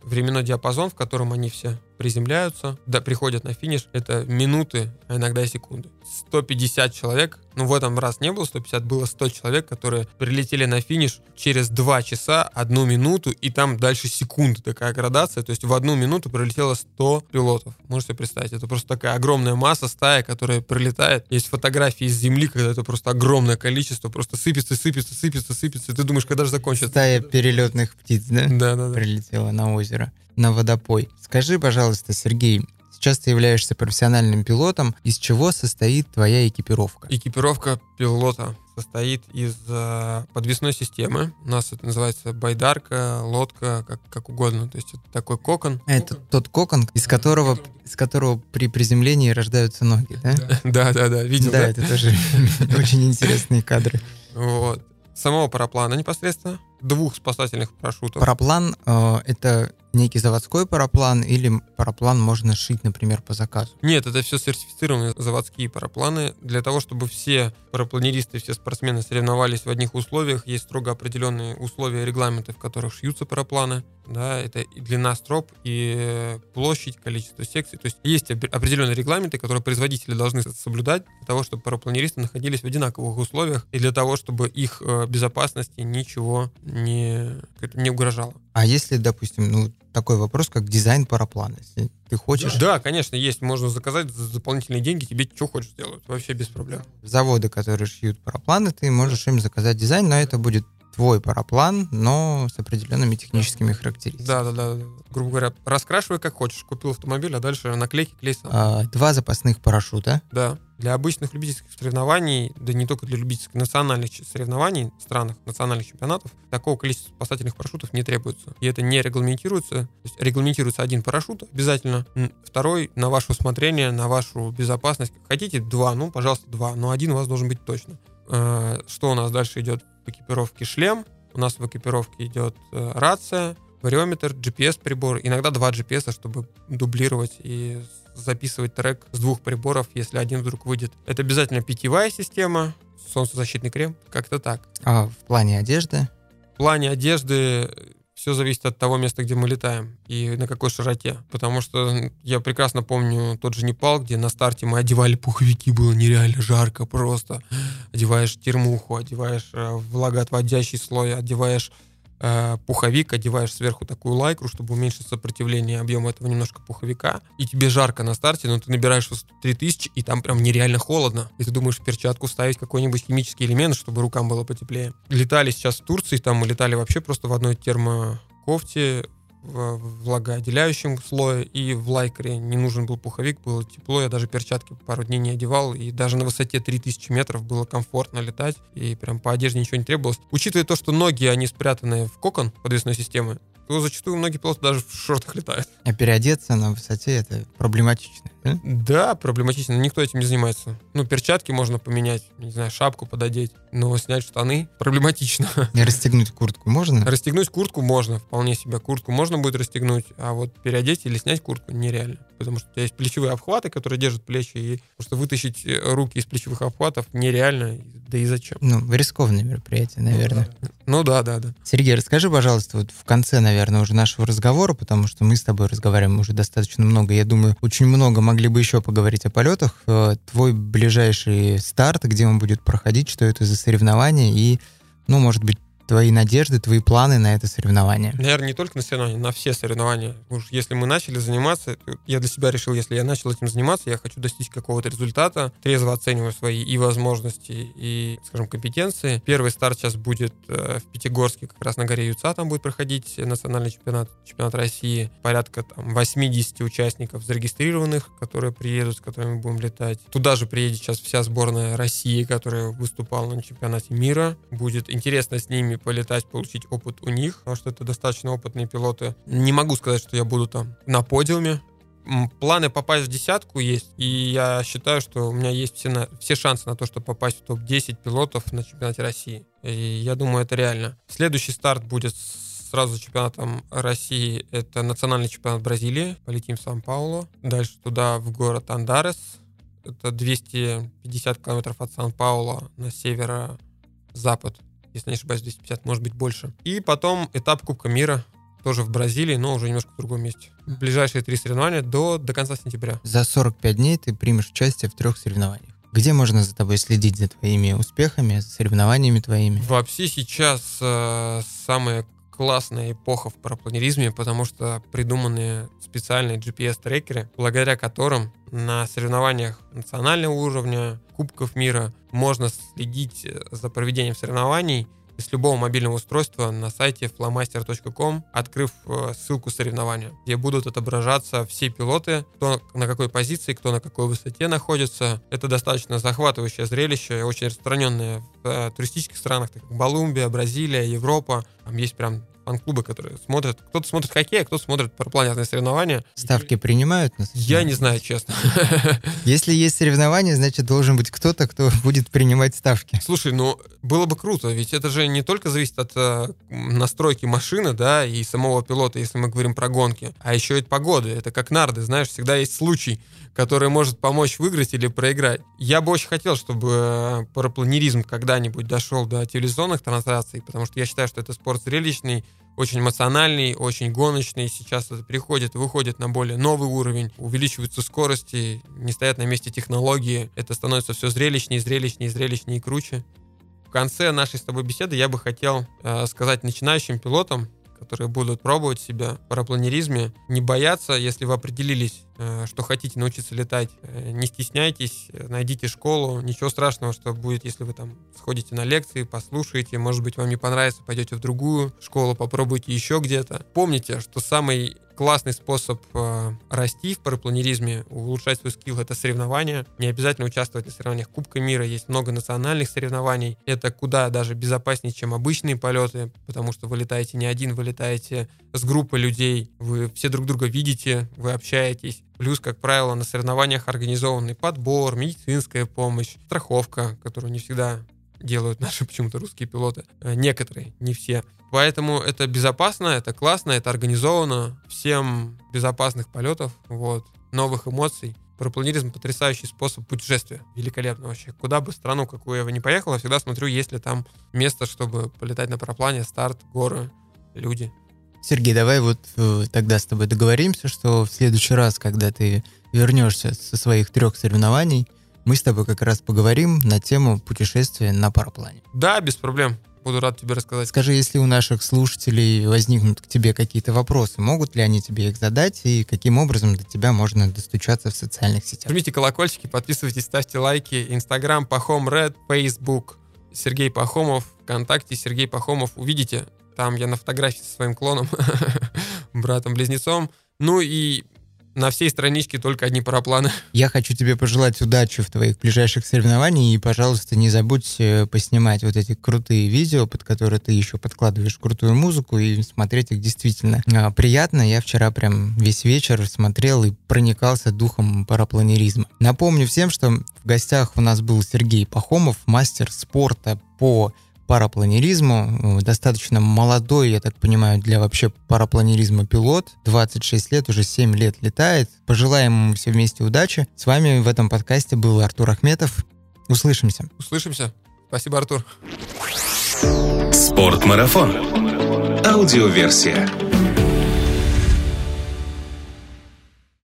временной диапазон, в котором они все приземляются, да, приходят на финиш, это минуты, а иногда и секунды. 150 человек, ну в этом раз не было 150, было 100 человек, которые прилетели на финиш через 2 часа, 1 минуту, и там дальше секунды такая градация, то есть в одну минуту прилетело 100 пилотов. Можете представить, это просто такая огромная масса, стая, которая прилетает. Есть фотографии из земли, когда это просто огромное количество, просто сыпется, сыпется, сыпется, сыпется, и ты думаешь, когда же закончится. Стая перелетных птиц, да? Да, да, да. Прилетела на озеро, на водопой. Скажи, пожалуйста, Сергей, Сейчас ты являешься профессиональным пилотом. Из чего состоит твоя экипировка? Экипировка пилота состоит из э, подвесной системы. У нас это называется байдарка, лодка, как, как угодно. То есть это такой кокон. А это тот кокон, из которого, из которого при приземлении рождаются ноги, да? Да, да, да. Видел, Да, да? это тоже очень интересные кадры. Вот. Самого параплана непосредственно. Двух спасательных парашютов. Параплан э, — это некий заводской параплан или параплан можно шить, например, по заказу? Нет, это все сертифицированные заводские парапланы. Для того, чтобы все парапланеристы, все спортсмены соревновались в одних условиях, есть строго определенные условия, регламенты, в которых шьются парапланы. Да, это и длина строп, и площадь, количество секций. То есть есть определенные регламенты, которые производители должны соблюдать для того, чтобы парапланеристы находились в одинаковых условиях и для того, чтобы их э, безопасности ничего не, не угрожало. А если, допустим, ну, такой вопрос, как дизайн параплана, если ты хочешь... Да, конечно, есть. Можно заказать за дополнительные деньги, тебе что хочешь сделают. Вообще без проблем. Заводы, которые шьют парапланы, ты можешь им заказать дизайн, но это будет твой параплан, но с определенными техническими характеристиками. Да, да, да. Грубо говоря, раскрашивай как хочешь. Купил автомобиль, а дальше наклейки клей сам. А, два запасных парашюта. Да. Для обычных любительских соревнований, да не только для любительских национальных соревнований в странах, национальных чемпионатов, такого количества спасательных парашютов не требуется. И это не регламентируется. То есть регламентируется один парашют обязательно, второй на ваше усмотрение, на вашу безопасность. Хотите два, ну, пожалуйста, два, но один у вас должен быть точно. Э, Что у нас дальше идет в экипировке? Шлем. У нас в экипировке идет э, рация, вариометр, GPS-прибор, иногда два GPS, чтобы дублировать и записывать трек с двух приборов, если один вдруг выйдет. Это обязательно питьевая система, солнцезащитный крем, как-то так. А в плане одежды? В плане одежды все зависит от того места, где мы летаем и на какой широте. Потому что я прекрасно помню тот же Непал, где на старте мы одевали пуховики, было нереально жарко просто. Одеваешь термуху, одеваешь э, влагоотводящий слой, одеваешь пуховик, одеваешь сверху такую лайкру, чтобы уменьшить сопротивление объема этого немножко пуховика, и тебе жарко на старте, но ты набираешь высоту 3000, и там прям нереально холодно. И ты думаешь перчатку вставить какой-нибудь химический элемент, чтобы рукам было потеплее. Летали сейчас в Турции, там мы летали вообще просто в одной термокофте, в влагоотделяющем слое и в лайкере не нужен был пуховик, было тепло, я даже перчатки пару дней не одевал, и даже на высоте 3000 метров было комфортно летать, и прям по одежде ничего не требовалось. Учитывая то, что ноги, они спрятаны в кокон подвесной системы, то зачастую многие пилоты даже в шортах летают. А переодеться на высоте это проблематично, да? Да, проблематично, никто этим не занимается. Ну, перчатки можно поменять, не знаю, шапку пододеть, но снять штаны проблематично. И расстегнуть куртку можно? Расстегнуть куртку можно, вполне себе. Куртку можно будет расстегнуть, а вот переодеть или снять куртку нереально. Потому что у тебя есть плечевые обхваты, которые держат плечи, и просто вытащить э, руки из плечевых обхватов нереально, да и зачем. Ну, рискованное мероприятие, наверное. Ну да, да, да. Сергей, расскажи, пожалуйста, вот в конце, наверное, уже нашего разговора, потому что мы с тобой разговариваем уже достаточно много, я думаю, очень много могли бы еще поговорить о полетах. Э, Твой ближайший старт, где он будет проходить, что это за соревнование и, ну, может быть, твои надежды, твои планы на это соревнование. Наверное, не только на соревнования, на все соревнования. Уж если мы начали заниматься, я для себя решил, если я начал этим заниматься, я хочу достичь какого-то результата, трезво оцениваю свои и возможности, и, скажем, компетенции. Первый старт сейчас будет э, в Пятигорске, как раз на горе Юца, там будет проходить национальный чемпионат, чемпионат России. Порядка там 80 участников зарегистрированных, которые приедут, с которыми будем летать. Туда же приедет сейчас вся сборная России, которая выступала на чемпионате мира. Будет интересно с ними полетать, получить опыт у них, потому что это достаточно опытные пилоты. Не могу сказать, что я буду там на подиуме. Планы попасть в десятку есть, и я считаю, что у меня есть все, на- все шансы на то, чтобы попасть в топ-10 пилотов на чемпионате России. И я думаю, это реально. Следующий старт будет сразу за чемпионатом России. Это национальный чемпионат Бразилии. Полетим в Сан-Паулу. Дальше туда, в город Андарес. Это 250 километров от Сан-Паула на северо-запад если не ошибаюсь, 250, может быть, больше. И потом этап Кубка мира, тоже в Бразилии, но уже немножко в другом месте. Ближайшие три соревнования до, до конца сентября. За 45 дней ты примешь участие в трех соревнованиях. Где можно за тобой следить за твоими успехами, за соревнованиями твоими? Вообще сейчас э, самая классная эпоха в парапланеризме, потому что придуманы специальные GPS-трекеры, благодаря которым на соревнованиях национального уровня, Кубков мира можно следить за проведением соревнований с любого мобильного устройства на сайте flamaster.com, открыв э, ссылку соревнования, где будут отображаться все пилоты, кто на какой позиции, кто на какой высоте находится. Это достаточно захватывающее зрелище, очень распространенное в э, туристических странах, так как Колумбия, Бразилия, Европа. Там есть прям фан-клубы, которые смотрят. Кто-то смотрит хоккей, а кто-то смотрит парапланетные соревнования. Ставки принимают? Я не знаю, честно. Если есть соревнования, значит, должен быть кто-то, кто будет принимать ставки. Слушай, ну, было бы круто, ведь это же не только зависит от э, настройки машины, да, и самого пилота, если мы говорим про гонки, а еще и от погоды. Это как нарды, знаешь, всегда есть случай, который может помочь выиграть или проиграть. Я бы очень хотел, чтобы э, парапланеризм когда-нибудь дошел до телевизионных трансляций, потому что я считаю, что это спорт зрелищный, очень эмоциональный, очень гоночный. Сейчас это переходит, выходит на более новый уровень, увеличиваются скорости, не стоят на месте технологии. Это становится все зрелищнее, зрелищнее, зрелищнее и круче. В конце нашей с тобой беседы я бы хотел э, сказать начинающим пилотам, которые будут пробовать себя в парапланеризме, не бояться, если вы определились, что хотите научиться летать, э, не стесняйтесь, найдите школу, ничего страшного, что будет, если вы там сходите на лекции, послушаете, может быть, вам не понравится, пойдете в другую школу, попробуйте еще где-то. Помните, что самый классный способ э, расти в парапланеризме, улучшать свой скилл, это соревнования. Не обязательно участвовать на соревнованиях Кубка мира, есть много национальных соревнований. Это куда даже безопаснее, чем обычные полеты, потому что вы летаете не один, вы летаете с группой людей, вы все друг друга видите, вы общаетесь. Плюс, как правило, на соревнованиях организованный подбор, медицинская помощь, страховка, которую не всегда делают наши почему-то русские пилоты. Э, некоторые, не все. Поэтому это безопасно, это классно, это организовано. Всем безопасных полетов, вот, новых эмоций. Парапланеризм — потрясающий способ путешествия. Великолепно вообще. Куда бы страну, какую я бы не поехал, я всегда смотрю, есть ли там место, чтобы полетать на параплане, старт, горы, люди. Сергей, давай вот э, тогда с тобой договоримся, что в следующий раз, когда ты вернешься со своих трех соревнований, мы с тобой как раз поговорим на тему путешествия на параплане. Да, без проблем. Буду рад тебе рассказать. Скажи, если у наших слушателей возникнут к тебе какие-то вопросы, могут ли они тебе их задать и каким образом до тебя можно достучаться в социальных сетях? Жмите колокольчики, подписывайтесь, ставьте лайки. Инстаграм Пахом Ред, Фейсбук Сергей Пахомов, ВКонтакте Сергей Пахомов. Увидите, там я на фотографии со своим клоном, братом-близнецом. Ну и на всей страничке только одни парапланы. Я хочу тебе пожелать удачи в твоих ближайших соревнованиях и, пожалуйста, не забудь э, поснимать вот эти крутые видео, под которые ты еще подкладываешь крутую музыку и смотреть их действительно а, приятно. Я вчера прям весь вечер смотрел и проникался духом парапланеризма. Напомню всем, что в гостях у нас был Сергей Пахомов, мастер спорта по парапланеризму. Э, достаточно молодой, я так понимаю, для вообще парапланеризма пилот. 26 лет, уже 7 лет летает. Пожелаем ему все вместе удачи. С вами в этом подкасте был Артур Ахметов. Услышимся. Услышимся. Спасибо, Артур. Спортмарафон. Аудиоверсия.